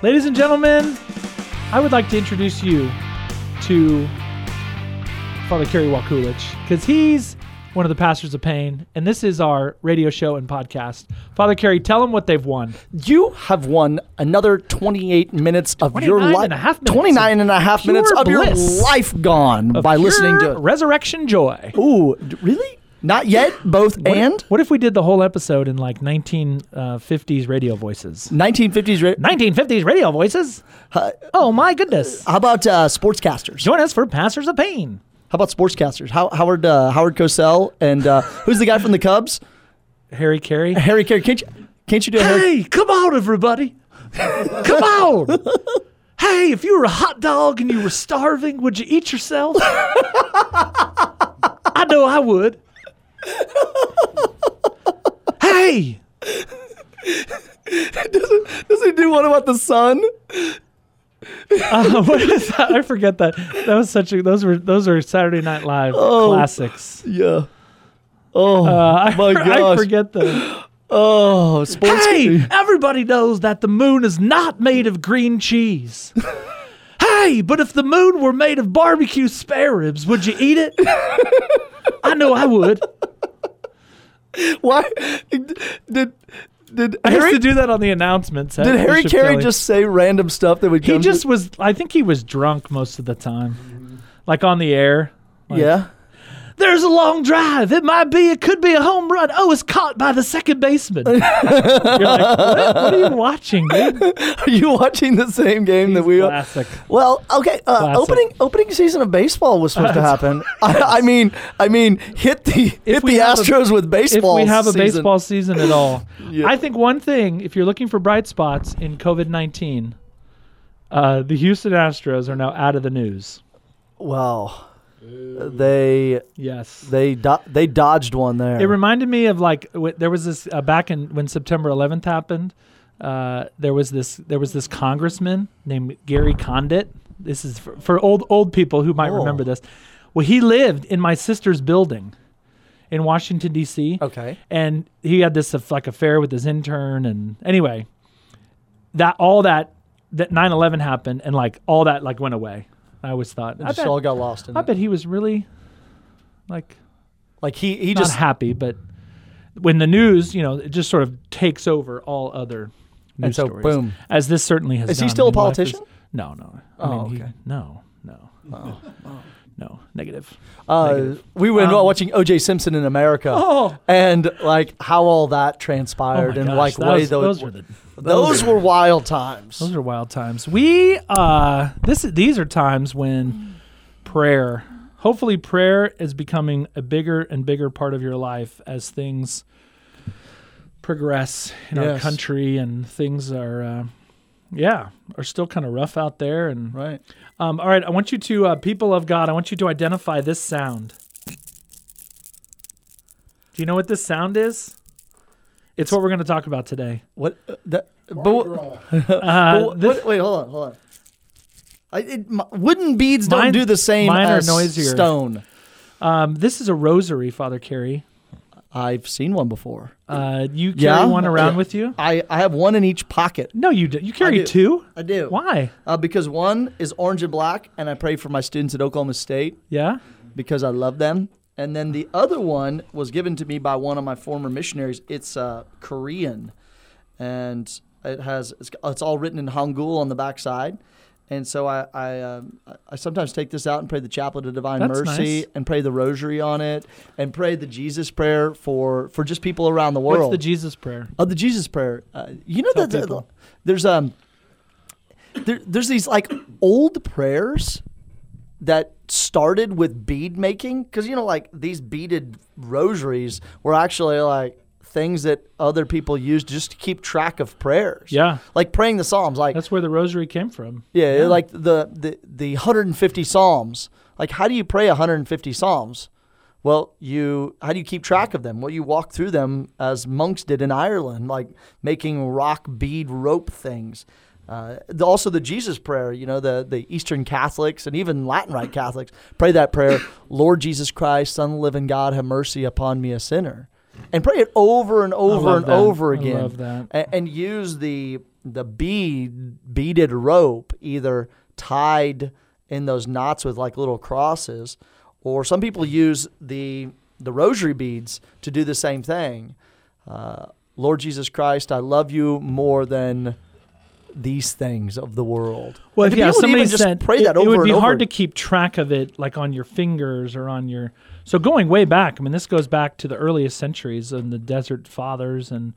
Ladies and gentlemen, I would like to introduce you to Father Kerry Wakulich because he's one of the pastors of Payne, and this is our radio show and podcast. Father Kerry, tell them what they've won. You have won another 28 minutes of your 29 life. and a half minutes 29 and a half of minutes of your life gone Of by listening to. resurrection joy. Ooh, really? Not yet? Both What, and? what if we did the whole episode in like 1950s radio voices? 1950s. Ra- 1950s radio voices? Uh, Oh my goodness! how about uh, sportscasters? Join us for Pastors of Payne. How about sportscasters? How, Howard uh, Howard Cosell and uh, who's the guy from the Cubs? Harry Caray. Harry Caray. Can't you, can't you do Harry? Hey, come on, everybody. Come on. Hey, if you were a hot dog and you were starving, would you eat yourself? I know I would. Hey, Does he do one about the sun? uh, what is that? I forget that. That was such a. Those were those were Saturday Night Live Oh. classics. Yeah. Oh Uh, I, my I gosh. forget them. Oh, sports. Hey, everybody knows that the moon is not made of green cheese. hey, but if the moon were made of barbecue spare ribs, would you eat it? I know I would. Why did did I used Harry to do that on the announcements. at did Harry Bishop Carey Kelly. just say random stuff that would He just to, was. I think he was drunk most of the time, like on the air. Like, yeah. There's a long drive. It might be. It could be a home run. Oh, it's caught by the second baseman. You're like, what, what are you watching, dude? Are you watching the same game that we are? Classic. Well, okay. Uh, opening opening season of baseball was supposed to happen. I, I mean, I mean, hit the hit the have a- Astros with baseball. if we have a season. baseball season at all. Yeah. I think one thing, if you're looking for bright spots in COVID 19, uh, the Houston Astros are now out of the news. They Yes. they do, they dodged one there. It reminded me of like w- there was this uh, back in when September 11th happened. Uh, there was this there was this congressman named Gary Condit. This is for, for old old people who might Oh. remember this. Well, he lived in my sister's building in Washington D.C. okay. and he had this uh, like affair with his intern and anyway that all that that 9-11 happened and like all that like went away i always thought It I just bet, all got lost in I it. bet he was really like Like he he just happy but when the news you know it just sort of takes over all other news and so stories boom. as this certainly has Is he still a life is- politician? no no I Oh, mean, he- okay. no no oh, oh. No negative Uh, Negative. we were Um, watching O.J. Simpson in America. oh and like how all that Oh transpired my and gosh, like that way was- those those were the those were wild times. Those are wild times. We uh this these are times when prayer hopefully prayer is becoming a bigger and bigger part of your life as things progress in our country and things are uh yeah, are still kind of rough out there and right. Um all right, I want you to uh people of God, I want you to identify this sound. Do you know what this sound is? It's what we're going to talk about today. What? Uh, that, but, Uh, but this- wait, hold on, hold on. I, it, m wooden beads don't do the same mine are as noisier. stone. um, this is a rosary, Father Kerry. I've seen one before. Uh, you carry Yeah? one around with you? I, I have one in each pocket. No, you do. You carry do. two. I do. Why? Uh, because one is orange and black, and I pray for my students at Oklahoma State Yeah. because I love them. And then the other one was given to me by one of my former missionaries. It's uh, Korean, and it has it's, it's all written in Hangul on the back side. And so I I, um, I sometimes take this out and pray the Chaplet of Divine That's Mercy nice. and pray the Rosary on it and pray the Jesus Prayer for for just people around the world. What's the Jesus prayer? Oh, the Jesus prayer. Uh, you know Tell that people. there's um there, there's these like old prayers that started with bead making because you know like these beaded rosaries were actually like things that other people use just to keep track of prayers. Yeah. Like praying the Psalms, like That's where the rosary came from. yeah, like the, the the 150 Psalms. Like how do you pray 150 Psalms? Well, you how do you keep track of them? Well, you walk through them as monks did in Ireland, like making rock bead rope things. Uh, the- also, the Jesus prayer, you know, the, the Eastern Catholics and even Latin Rite Catholics pray that prayer Lord Jesus Christ, Son of the living God, have mercy upon me, a sinner. And pray it over and over and that. over I again love that. a- and, use the the bead beaded rope either tied in those knots with like little crosses, or some people use the the rosary beads to do the same thing. Uh, Lord Jesus Christ, I love you more than these things of the world. Well, if yeah, somebody just said pray it, that it over would be and hard to keep track of it, like on your fingers or on your. So going way back, I mean, this goes back to the earliest centuries and the Desert Fathers, and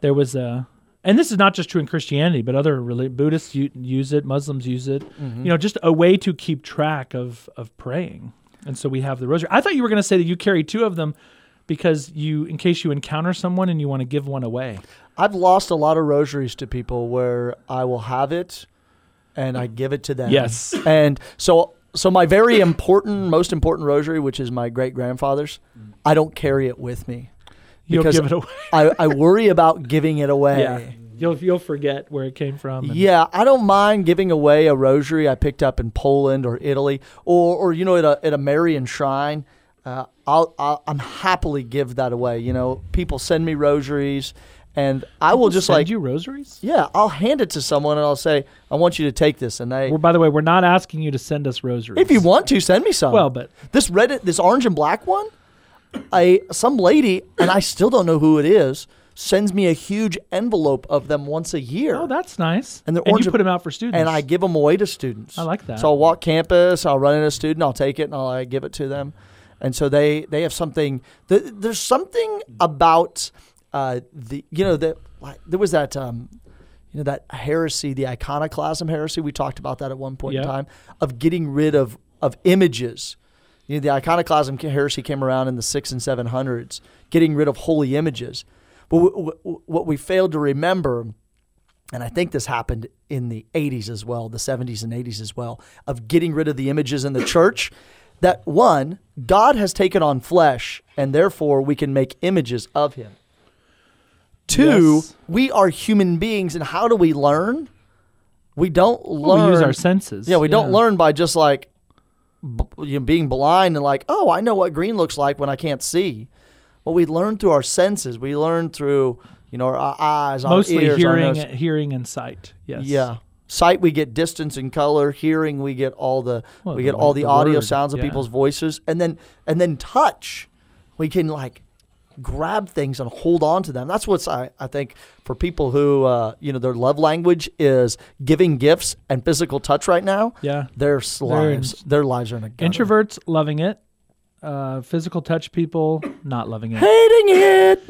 there was a. And this is not just true in Christianity, but other reli- Buddhists u- use it, Muslims use it. Mm-hmm. You know, just a way to keep track of of praying. And so we have the rosary. I thought you were going to say that you carry two of them because you, in case you encounter someone and you want to give one away. I've lost a lot of rosaries to people where I will have it and I give it to them. Yes. And so so my very important, most important rosary, which is my great grandfather's, I don't carry it with me. You'll Because give it away. I, I worry about giving it away. yeah, you'll you'll forget where it came from. and- Yeah, I don't mind giving away a rosary I picked up in Poland or Italy, or or you know at a at a Marian shrine. Uh, I'll, I'll I'm happily give that away. You know, people send me rosaries, and I will just send like you rosaries. yeah, I'll hand it to someone and I'll say I want you to take this, and they Well, by the way, we're not asking you to send us rosaries. if you want to send me some. Well, but this red this orange and black one, I some lady and I still don't know who it is sends me a huge envelope of them once a year. oh, that's nice. And they're and orange you put them out for students. and I give them away to students. I like that. So I'll walk campus, I'll run into a student, I'll take it, and I'll uh, give it to them. And so they they have something. th- There's something about uh, the you know that there was that um, you know that heresy, the iconoclasm heresy. We talked about that at one point in time of getting rid of of images. You know, the iconoclasm heresy came around in the six and seven hundreds, getting rid of holy images. But w- w- what we failed to remember and I think this happened in the 80s as well, the 70s and 80s as well, of getting rid of the images in the church. That one, God has taken on flesh, and therefore we can make images of him. Two, Yes. we are human beings, and how do we learn? We don't Well, learn. we use our senses. Yeah, we don't learn by just like b- you know, being blind and like, oh, I know what green looks like when I can't see. Well, we learn through our senses. We learn through you know our eyes, Mostly our ears, hearing, nose. hearing and sight. Yes. Yeah. Sight we get distance and color. Hearing we get all the Well, we the get all the, the audio word, sounds of yeah. people's voices, and then and then touch. We can like grab things and hold on to them. That's what's I, I think for people who uh, you know their love language is giving gifts and physical touch right now. Yeah. Their in- lives their lives are in a gutter. Introverts loving it. Uh, physical touch people not loving it. hating it.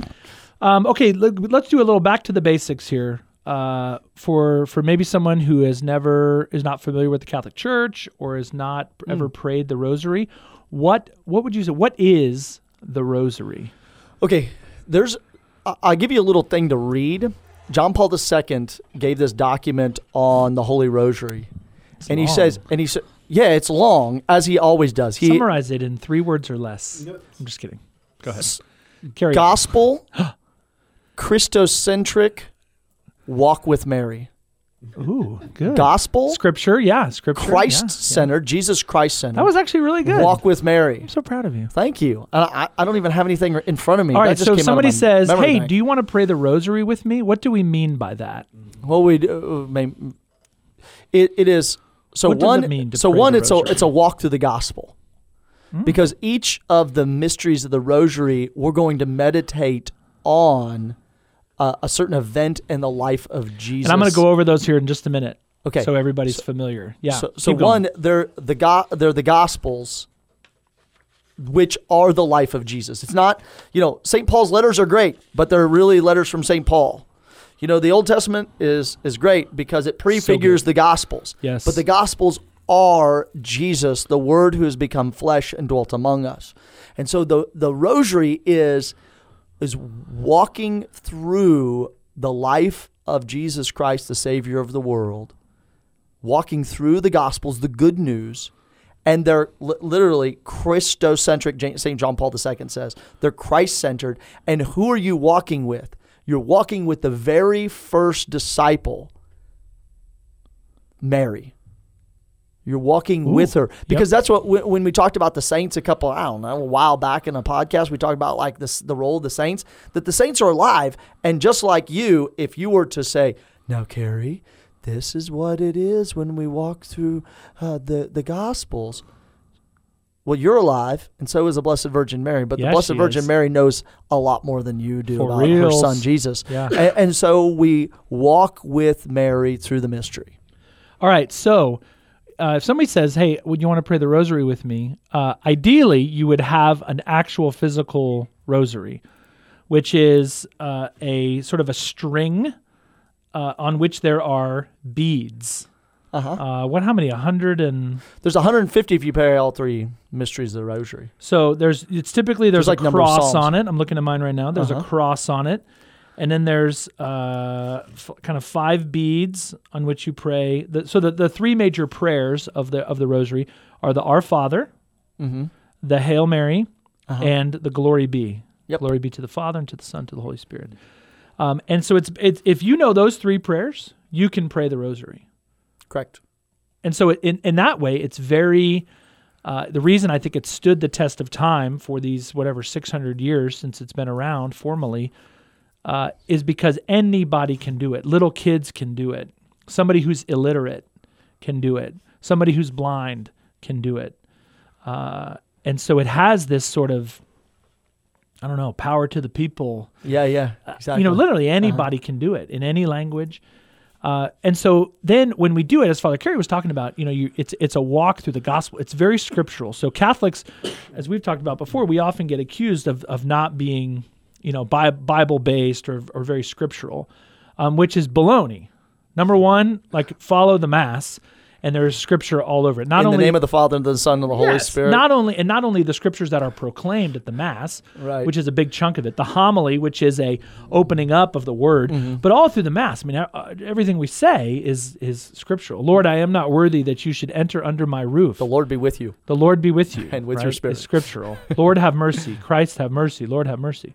Um, okay, let, let's do a little back to the basics here. Uh, for for maybe someone who has never is not familiar with the Catholic Church or has not Hmm. ever prayed the Rosary, what what would you say? What is the Rosary? Okay, there's. I- I'll give you a little thing to read. John Paul II gave this document on the Holy Rosary, and he says, and he said, yeah, it's long as he always does. He Summarize it in three words or less. I'm just kidding. Go ahead. Carry gospel, Christocentric, walk with Mary. Ooh, good. Gospel, Scripture, yeah, scripture. Christ yeah, yeah. centered, Jesus Christ centered. That was actually really good. walk with Mary. I'm so proud of you. Thank you. And I, I don't even have anything in front of me. All right, just so came out if of somebody says, "Hey, bank. do you want to pray the Rosary with me?" What do we mean by that? Well, we do, uh, may, it, it is so What does one. it mean to so one, it's a? It's a walk through the gospel, because each of the mysteries of the rosary, we're going to meditate on uh, a certain event in the life of Jesus. And I'm going to go over those here in just a minute. Okay. So everybody's familiar. Yeah. So, so one, they're the go- they're the gospels, which are the life of Jesus. It's not, you know, St. Paul's letters are great, but they're really letters from St. Paul. You know, the Old Testament is is great because it prefigures good. the gospels. Yes. But the gospels are Jesus, the word who has become flesh and dwelt among us. And so the the rosary is is walking through the life of Jesus Christ, the Savior of the world, walking through the Gospels, the good news, and they're li- literally Christocentric. St. John Paul II says they're Christ centered. And who are you walking with? You're walking with the very first disciple, Mary. You're walking with her because that's what when when we talked about the saints a couple I don't know a while back in a podcast we talked about like this the role of the saints that the saints are alive and just like you if you were to say Now, Kerry, this is what it is when we walk through uh, the the Gospels. Well, you're alive, and so is the Blessed Virgin Mary. But Yeah, the Blessed Virgin is. Mary knows a lot more than you do For about her son Jesus. Yeah. And, and so we walk with Mary through the mystery. All right. So, uh, if somebody says, "Hey, would you want to pray the rosary with me?" Uh, ideally, you would have an actual physical rosary, which is uh, a sort of a string uh, on which there are beads. Uh-huh. Uh, what? How many? A hundred and There's 150 if you pray all three mysteries of the Rosary. so there's. It's typically there's, There's like a number cross on it. I'm looking at mine right now. There's a Uh-huh. cross on it, and then there's uh, f- kind of five beads on which you pray. The, so the, the three major prayers of the of the rosary are the Our Father, Mm-hmm. the Hail Mary, Uh-huh. and the Glory Be. Yep. Glory be to the Father and to the Son and to the Holy Spirit. Um, and so it's it's if you know those three prayers, you can pray the rosary. Correct. And so in in that way, it's very. Uh, the reason I think it stood the test of time for these whatever 600 years since it's been around formally uh, is because anybody can do it. Little kids can do it. Somebody who's illiterate can do it. Somebody who's blind can do it. Uh, and so it has this sort of, I don't know, power to the people Yeah, yeah. Exactly. you know, literally anybody can do it in any language. Uh, and so then when we do it, as Father Kerry was talking about, you know, you, it's it's a walk through the gospel. It's very scriptural. So Catholics, as we've talked about before, we often get accused of of not being, you know, bi- Bible based or or very scriptural, um, which is baloney. Number one, like follow the mass, and there's scripture all over it. Not in only the name of the Father and the Son and the Holy Spirit. Not only and not only the scriptures that are proclaimed at the mass, Right. which is a big chunk of it. The homily, which is a opening up of the word, Mm-hmm. but all through the mass. I mean, uh, everything we say is is scriptural. Lord, I am not worthy that you should enter under my roof. the Lord be with you. The Lord be with you, And with your spirit. is scriptural. Lord have mercy. Christ have mercy. Lord have mercy.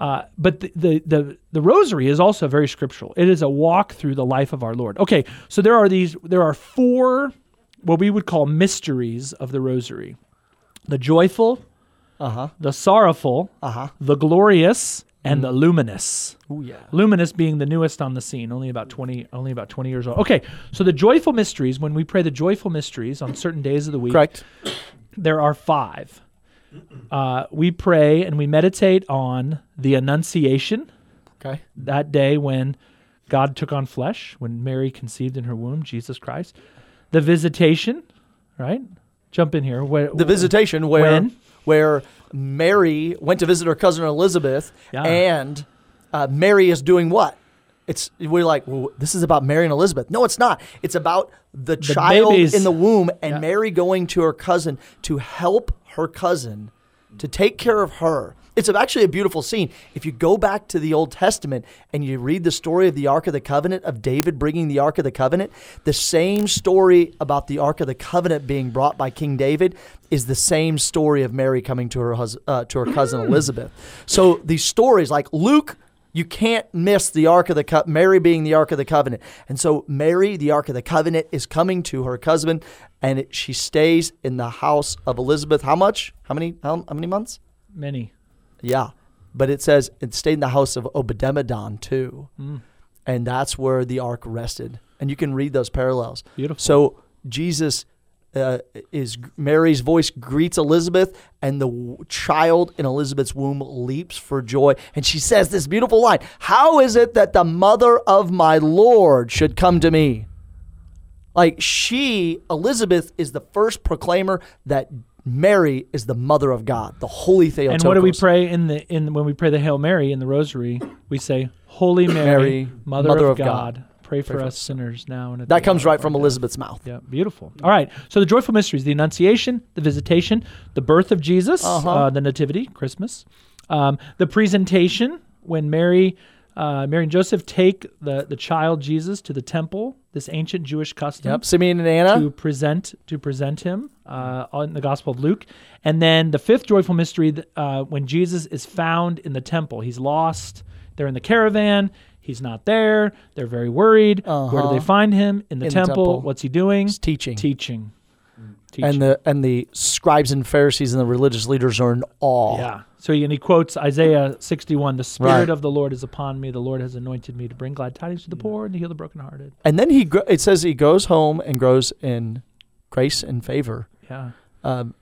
Uh, but the, the the the rosary is also very scriptural. It is a walk through the life of our Lord. Okay, so there are these. There are four what we would call mysteries of the rosary: the joyful, Uh huh. the sorrowful, Uh huh. the glorious, and the luminous. Oh yeah. Luminous being the newest on the scene, only about twenty, only about twenty years old. Okay, so the joyful mysteries. When we pray the joyful mysteries on certain days of the week, Correct. there are five. Uh, we pray and we meditate on the Annunciation, Okay. that day when God took on flesh, when Mary conceived in her womb Jesus Christ. The Visitation, right? Jump in here. Where, The visitation where When? where Mary went to visit her cousin Elizabeth, Yeah. and uh, Mary is doing what? It's we're like, well, this is about Mary and Elizabeth. No, it's not. It's about the, child babies. in the womb and Yeah. Mary going to her cousin to help her cousin to take care of her. It's actually a beautiful scene. If you go back to the Old Testament and you read the story of the Ark of the Covenant, of David bringing the Ark of the Covenant, the same story about the Ark of the Covenant being brought by King David is the same story of Mary coming to her hus- uh, to her cousin Elizabeth. So these stories, like Luke, you can't miss the Ark of the Co- Mary being the Ark of the Covenant, and so Mary, the Ark of the Covenant, is coming to her cousin, and it, she stays in the house of Elizabeth. How much? How many? How, how many months? many. Yeah. But it says it stayed in the house of Obed-edom too. Mm. And that's where the ark rested. And you can read those parallels. Beautiful. So Jesus uh, is Mary's voice greets Elizabeth, and the child in Elizabeth's womb leaps for joy. And she says this beautiful line How is it that the mother of my Lord should come to me? Like she, Elizabeth, is the first proclaimer that Mary is the mother of God, the Holy Theotokos. and what do we pray in the in when we pray the Hail Mary in the Rosary? We say, "Holy Mary, Mary, Mother, Mother of, of God, God, pray for for us sinners now and at That comes right from our death." Elizabeth's mouth. Yeah, beautiful. All right. So the joyful mysteries: the Annunciation, the Visitation, the birth of Jesus, Uh-huh. uh, the Nativity, Christmas, um, the presentation when Mary, uh, Mary and Joseph take the the child Jesus to the temple. This ancient Jewish custom Yep. Simeon and Anna. to present to present him uh, in the Gospel of Luke, and then the fifth joyful mystery uh, when Jesus is found in the temple. He's lost. They're in the caravan. He's not there. They're very worried. Where do Uh-huh. they find him? In the, In the temple. temple. What's he doing? He's teaching. Teaching. teaching. and the and the scribes and Pharisees and the religious leaders are in awe. Yeah. So he, and he quotes Isaiah 61, "The spirit Right. of the Lord is upon me. The Lord has anointed me to bring glad tidings to the poor and to heal the brokenhearted." And then he gro- it says he goes home and grows in grace and favor, Yeah. um,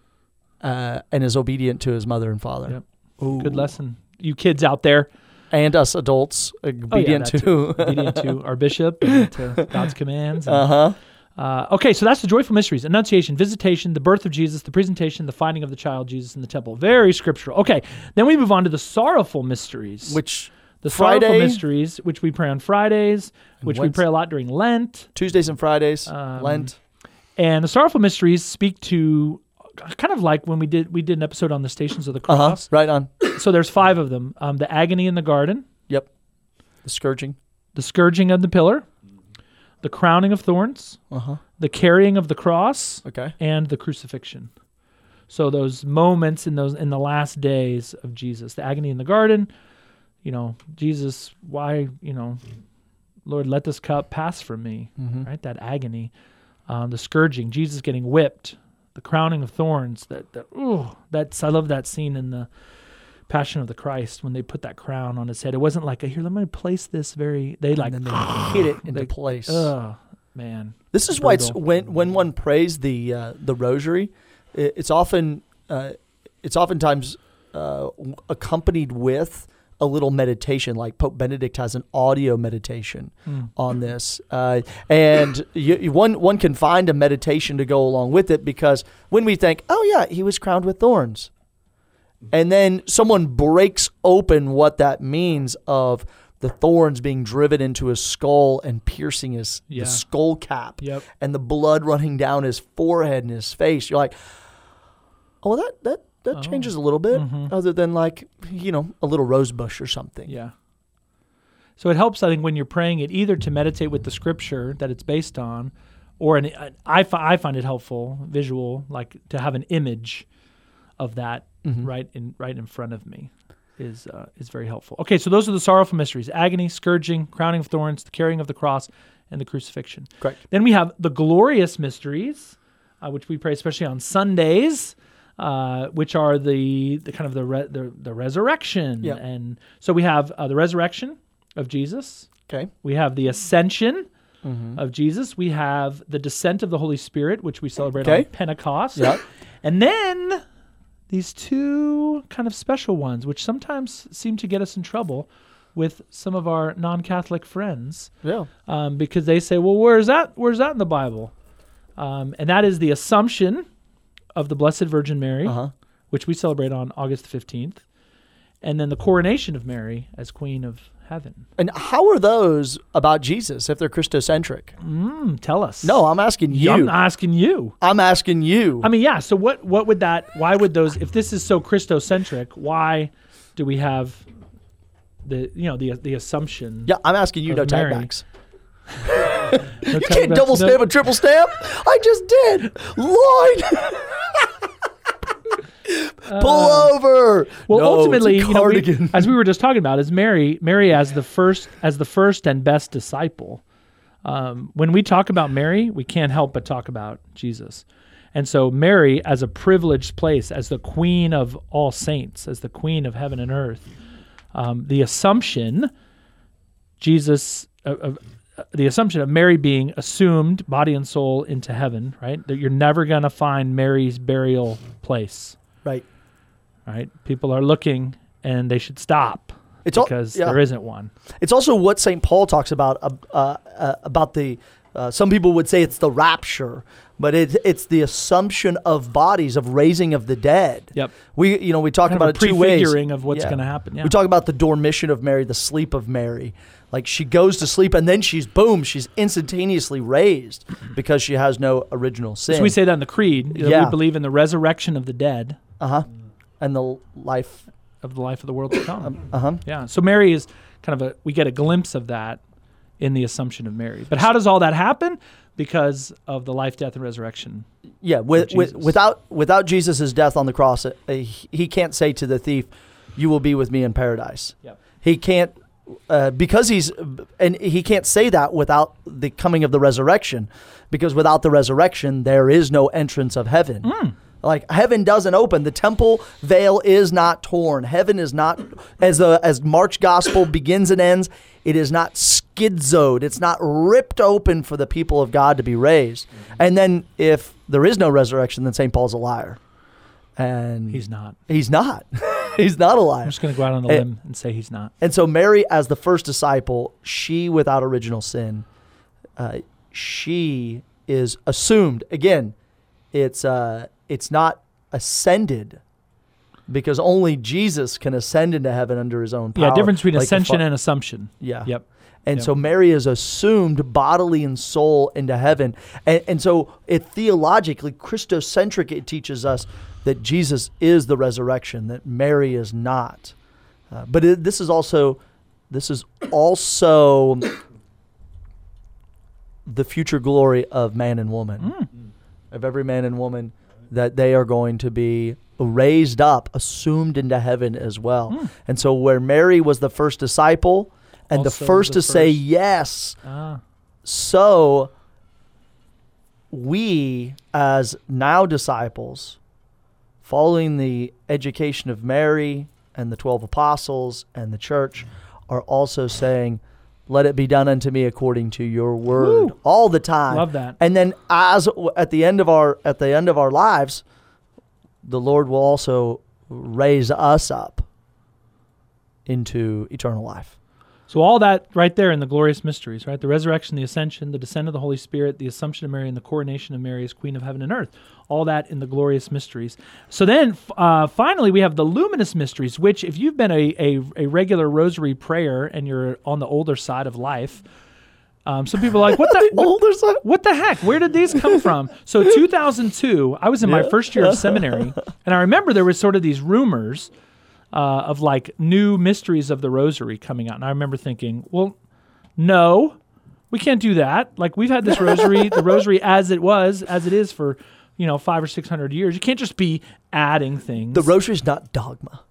uh, and is obedient to his mother and father. Yep. Good lesson. You kids out there, And us adults obedient that to. obedient to our bishop to God's commands. and- uh huh. Uh, okay, so that's the joyful mysteries: Annunciation, visitation, the birth of Jesus, the presentation, the finding of the child Jesus in the temple. Very scriptural. Okay, then we move on to the sorrowful mysteries. Which the sorrowful mysteries, which we pray on Fridays, which we pray a lot during Lent. Tuesdays and Fridays, Um, Lent. And the sorrowful mysteries speak to kind of like when we did we did an episode on the stations of the Uh huh. cross. Right on. So there's five of them: um, the agony in the garden, Yep. The scourging. the scourging of the pillar, the crowning of thorns, Uh huh. the carrying of the cross, Okay. and the crucifixion. So those moments in those in the last days of Jesus, the agony in the garden, you know, Jesus, why, you know, Lord, let this cup pass from me, Mm-hmm. right? That agony, um, the scourging, Jesus getting whipped, the crowning of thorns. That that ooh, that's I love that scene in the Passion of the Christ when they put that crown on his head. It wasn't like here, let me place this very. They like and then they hit it into they- place. oh man, This is why it's when when one prays the uh, the rosary, i- it's often uh, it's oftentimes uh, accompanied with a little meditation. Like Pope Benedict has an audio meditation Mm. on this, uh, and you, one one can find a meditation to go along with it because when we think, oh yeah, he was crowned with thorns, and then someone breaks open what that means of the thorns being driven into his skull and piercing his Yeah. skull cap Yep. and the blood running down his forehead and his face. You're like, oh, well, that that that Oh. changes a little bit, Mhm. other than like you know a little rose bush or something. Yeah. So it helps, I think, when you're praying it, either to meditate with the scripture that it's based on, or an, I, fi- I find it helpful, visual, like to have an image of that Mhm. right in right in front of me is uh, is very helpful. Okay, so those are the sorrowful mysteries: agony, scourging, crowning of thorns, the carrying of the cross, and the crucifixion. Correct. Then we have the glorious mysteries, uh, which we pray especially on Sundays, uh, which are the, the kind of the, re- the the resurrection. Yeah. And so we have uh, the resurrection of Jesus. Okay. We have the ascension Mm-hmm. of Jesus. We have the descent of the Holy Spirit, which we celebrate Okay. on Pentecost. Yeah. And then these two kind of special ones, which sometimes seem to get us in trouble with some of our non-Catholic friends Yeah. um, because they say, "Well, where's that? Where's that in the Bible?" Um, and that is the Assumption of the Blessed Virgin Mary, Uh huh. which we celebrate on August fifteenth, and then the coronation of Mary as Queen of Heaven. And how are those about Jesus if they're Christocentric? Mm, tell us. No, I'm asking you. I'm asking you. I'm asking you. I mean, yeah. So what? What would that? Why would those? If this is so Christocentric, why do we have the you know the the Assumption? yeah, I'm asking you. No Mary. tagbacks. You can't double no- stamp a triple stamp. I just did. Lloyd. Pull over. Uh, Well, No, ultimately, you know, we, as we were just talking about, is Mary, Mary as the first, as the first and best disciple. Um, when we talk about Mary, we can't help but talk about Jesus, and so Mary as a privileged place, as the Queen of all saints, as the Queen of heaven and earth. Um, the assumption, Jesus, uh, of uh, the assumption of Mary being assumed, body and soul, into heaven. Right, that you're never going to find Mary's burial place right. right? People are looking and they should stop It's because yeah. there isn't one. It's also what St. Paul talks about uh, uh, uh, about the. Uh, some people would say it's the rapture, but it, it's the assumption of bodies of raising of the dead. Yep. We you know we talk Kind about it two ways. prefiguring of what's Yeah. going to happen. Yeah. We talk about the dormition of Mary, the sleep of Mary. Like she goes to sleep and then she's boom, she's instantaneously raised because she has no original sin. so we say that in the creed. that Yeah. We believe in the resurrection of the dead uh huh, and the life. of the life of the world to come. Uh huh. yeah. So Mary is kind of a we get a glimpse of that in the assumption of Mary. But how does all that happen? Because of the life, death, and resurrection. Yeah, with, with, without without Jesus' death on the cross, uh, he, he can't say to the thief, "You will be with me in paradise." Yep. He can't uh, because he's and he can't say that without the coming of the resurrection because without the resurrection there is no entrance of heaven. Hmm. like heaven doesn't open. The temple veil is not torn. Heaven is not as the as mark's gospel begins and ends it is not schizoed. It's not ripped open for the people of god to be raised. And then if there is no resurrection then st paul's a liar. And He's not. he's not he's not a liar I'm just going to go out on a limb and say he's not. and so Mary, as the first disciple, she without original sin, uh, she is assumed. Again, it's uh, it's not ascended because only Jesus can ascend into heaven under His own power. Yeah, difference between like ascension Fa- and assumption. yeah. Yep. And Yep. so Mary is assumed bodily and soul into heaven. And, and so it theologically, Christocentric, it teaches us that Jesus is the resurrection, that Mary is not. Uh, but it, this is also, this is also the future glory of man and woman, Mm. of every man and woman, that they are going to be raised up, assumed into heaven as well. Mm. And so where Mary was the first disciple and the first the to say yes, Ah. so we as now disciples following the education of Mary and the 12 apostles and the church are also saying let it be done unto me according to your word Woo. all the time Love that. and then as at the end of our at the end of our lives the lord will also raise us up into eternal life So all that right there in the glorious mysteries, right? The resurrection, the ascension, the descent of the Holy Spirit, the assumption of Mary, and the coronation of Mary as Queen of Heaven and Earth. All that in the glorious mysteries. So then, uh, finally, we have the luminous mysteries, which, if you've been a, a, a regular rosary prayer and you're on the older side of life, um, some people are like, what the, what, older side what the heck? Where did these come from? So 2002, I was in my first year of seminary, and I remember there was sort of these rumors uh, of like new mysteries of the Rosary coming out, and I remember thinking, well, no, we can't do that. Like we've had this Rosary, the Rosary as it was, as it is for you know five or six hundred years. You can't just be adding things. the rosary is not dogma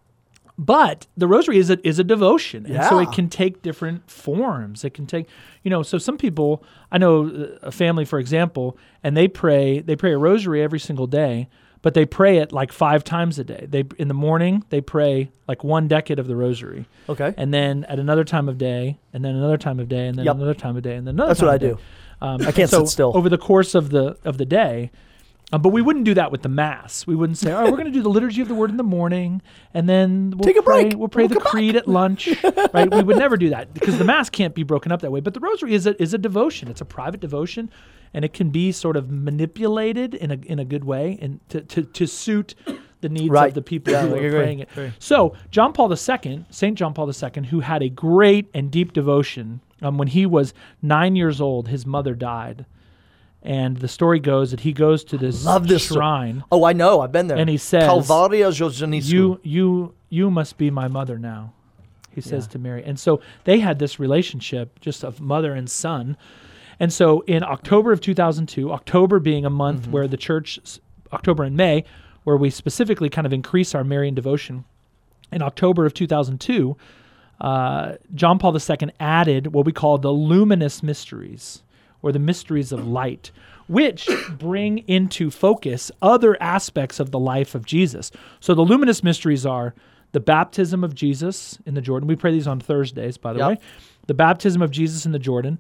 But the rosary is a is a devotion, and so it can take different forms. It can take, you know, so some people I know uh, a family, for example, and they pray they pray a rosary every single day, but they pray it like five times a day. They in the morning they pray like one decade of the rosary, okay and then at another time of day, and then another time of day, and then Yep. another time of day, and then another. That's time what of I day. do. Um, I can't so sit still. over the course of the of the day. Um, but we wouldn't do that with the mass. We wouldn't say, "All right, we're going to do the liturgy of the word in the morning, and then we'll Take a pray, break. We'll pray We'll the come back." creed at lunch." right? We would never do that because the mass can't be broken up that way. But the rosary is a is a devotion. It's a private devotion, and it can be sort of manipulated in a in a good way and to to, to suit the needs Right. of the people Yeah, who are praying it. Agree. So John Paul II, Saint John Paul II, who had a great and deep devotion, um, when he was nine years old, his mother died, and the story goes that he goes to this Love this shrine. oh i know i've been there And he says, Kalwaria. You, you, you must be my mother now. He says Yeah. to Mary, and so they had this relationship just of mother and son. And so in October of 2002, October being a month Mm-hmm. where the church, October and May, where we specifically kind of increase our Marian devotion, in October of 2002, uh, John Paul II added what we call the luminous mysteries, or the mysteries of light, which bring into focus other aspects of the life of Jesus. So the luminous mysteries are the baptism of Jesus in the Jordan. We pray these on Thursdays, by the Yep. way. The baptism of Jesus in the Jordan,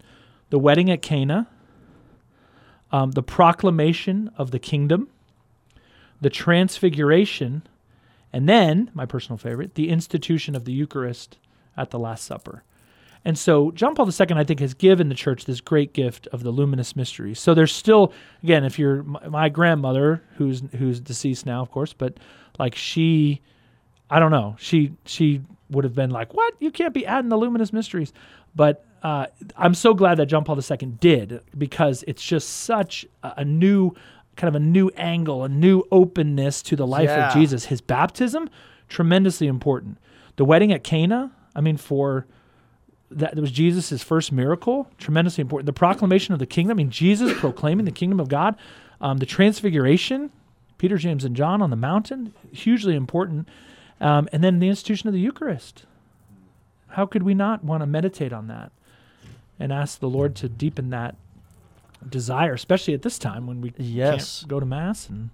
the wedding at Cana, um, the proclamation of the kingdom, the transfiguration, and then, my personal favorite, the institution of the Eucharist at the Last Supper. And so John Paul II, I think, has given the church this great gift of the luminous mysteries. So there's still, again, if you're my, grandmother, who's who's deceased now, of course, but like she, I don't know, she she would have been like, "What? You can't be adding the luminous mysteries." But uh, I'm so glad that John Paul II did because it's just such a, a new kind of a new angle, a new openness to the life Yeah. of Jesus. His baptism, tremendously important. The wedding at Cana, I mean, for that was Jesus' first miracle, tremendously important. The proclamation of the kingdom, I mean, Jesus proclaiming the kingdom of God. Um, the transfiguration, Peter, James, and John on the mountain, hugely important. Um, and then the institution of the Eucharist. how could we not want to meditate on that and ask the Lord to deepen that desire, especially at this time when we Yes. can't go to mass and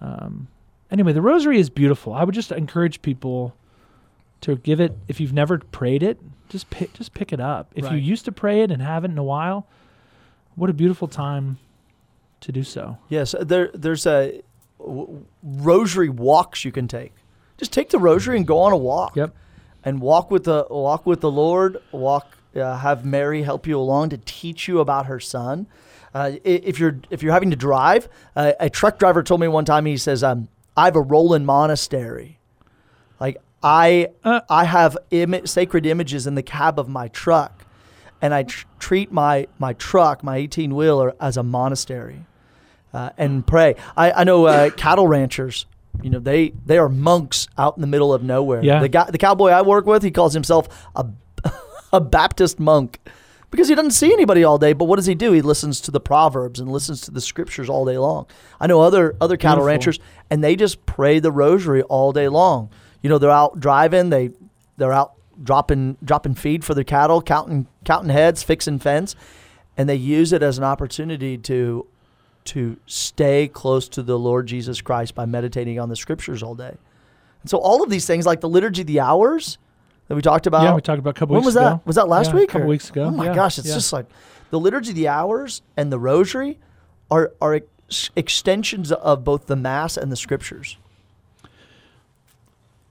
um, anyway, the rosary is beautiful. I would just encourage people to give it if you've never prayed it, just pick just pick it up. If you used to pray it and haven't in a while, what a beautiful time to do so. Yes, there there's a w- rosary walks you can take. Just take the rosary and go on a walk. Yep. And walk with the walk with the Lord. Walk. Uh, have Mary help you along to teach you about her son. Uh, if you're if you're having to drive, uh, a truck driver told me one time. He says, um, "I have a Roland monastery. I Uh. I have Im- sacred images in the cab of my truck, and I tr- treat my my truck, my 18 wheeler, as a monastery." uh, and pray. I, I know uh, cattle ranchers. You know they they are monks out in the middle of nowhere. Yeah. The guy, the cowboy I work with, he calls himself a a Baptist monk because he doesn't see anybody all day. But what does he do? He listens to the proverbs and listens to the scriptures all day long. I know other other cattle Beautiful. ranchers, and they just pray the rosary all day long. You know they're out driving. They they're out dropping dropping feed for their cattle, counting counting heads, fixing fence, and they use it as an opportunity to to stay close to the Lord Jesus Christ by meditating on the scriptures all day. And so all of these things, like the liturgy of the hours that we talked about. yeah, we talked about a couple weeks ago. when was ago. that? Was that last Yeah, week? A couple or- weeks ago. Oh my Yeah, gosh, it's yeah. just like the liturgy of the hours and the rosary are are ex- extensions of both the mass and the scriptures.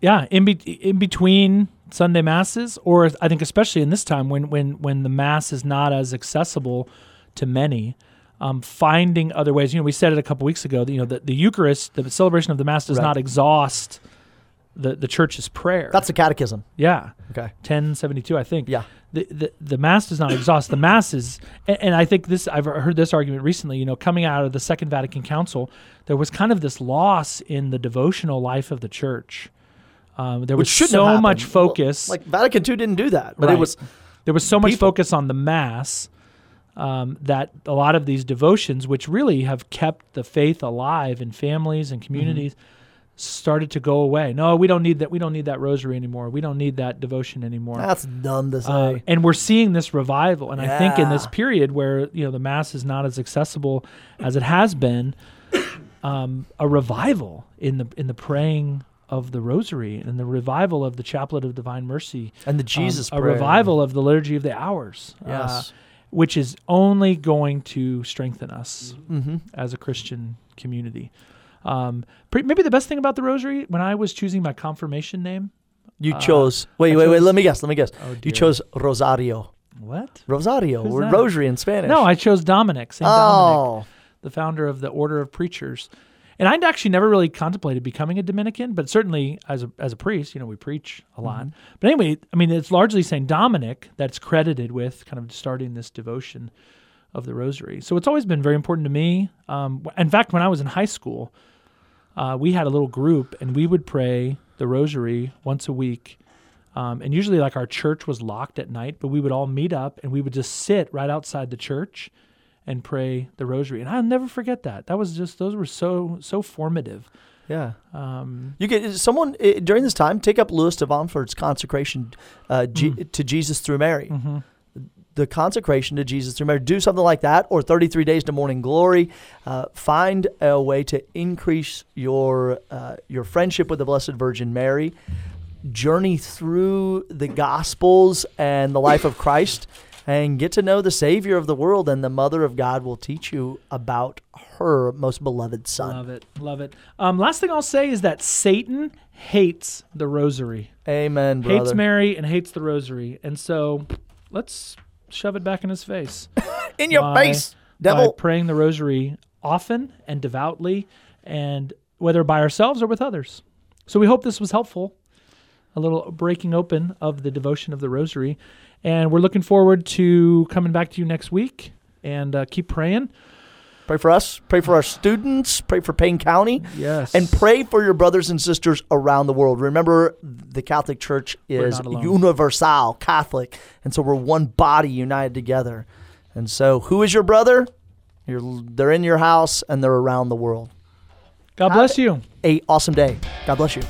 Yeah in, be- in between sunday masses or i think especially in this time when when when the mass is not as accessible to many um, finding other ways you know we said it a couple weeks ago that, you know the, the eucharist the celebration of the mass does Right. not exhaust the, the church's prayer That's the catechism. yeah Okay. 1072 i think Yeah. the, the, the mass does not exhaust the mass is and, and i think this i've heard this argument recently you know coming out of the second vatican council there was kind of this loss in the devotional life of the church um, there Which was shouldn't so much happened. Well, focus like Vatican II didn't do that, but it Right. was there was so much people. focus on the mass um, that a lot of these devotions which really have kept the faith alive in families and communities started to go away no we don't need that we don't need that rosary anymore we don't need that devotion anymore that's dumb to say. uh, and we're seeing this revival, and I think in this Yeah. period where you know the mass is not as accessible as it has been, um, a revival in the in the praying of the Rosary and the revival of the Chaplet of Divine Mercy, and the um, Jesus a prayer. revival of the Liturgy of the Hours, uh, Yes. which is only going to strengthen us mm-hmm. as a Christian community. Um, pre- maybe the best thing about the Rosary when I was choosing my confirmation name. You Uh, chose. Wait, I wait, wait. Let me guess. Let me guess. Oh, You chose Rosario. what? Rosario, Who's or that? rosary in Spanish. No, I chose Dominic. Saint Dominic. Oh, the founder of the Order of Preachers. And I'd actually never really contemplated becoming a Dominican, but certainly as a as a priest, you know, we preach a lot. But anyway, I mean, it's largely Saint Dominic that's credited with kind of starting this devotion of the Rosary. So it's always been very important to me. Um, in fact, when I was in high school, uh, we had a little group, and we would pray the Rosary once a week. Um, and usually, like our church was locked at night, but we would all meet up and we would just sit right outside the church and pray the rosary. And I'll never forget that. That was just those were so so formative. yeah. Um, You get someone during this time. Take up Louis de Montfort's consecration uh, G- Mm. to Jesus through Mary. mhm. The consecration to Jesus through Mary. Do something like that, or 33 days to morning glory. Uh, find a way to increase your uh, your friendship with the Blessed Virgin Mary. Journey through the Gospels and the life of Christ, and get to know the Savior of the world. And the Mother of God will teach you about her most beloved Son. Love it, love it. Um, last thing I'll say is that Satan hates the rosary, Amen, brother. hates Mary, and hates the rosary. And so, let's shove it back in his face. In your by- face, by devil. praying the rosary often and devoutly, and whether by ourselves or with others. So we hope this was helpful. A little breaking open of the devotion of the rosary, and we're looking forward to coming back to you next week. And uh, keep praying. Pray for us. Pray for our students. Pray for Payne County. Yes, And pray for your brothers and sisters around the world. Remember, the Catholic Church is universal Catholic. And so we're one body united together. And so, who is your brother? You're, they're in your house and they're around the world. God bless you. A awesome day. God bless you.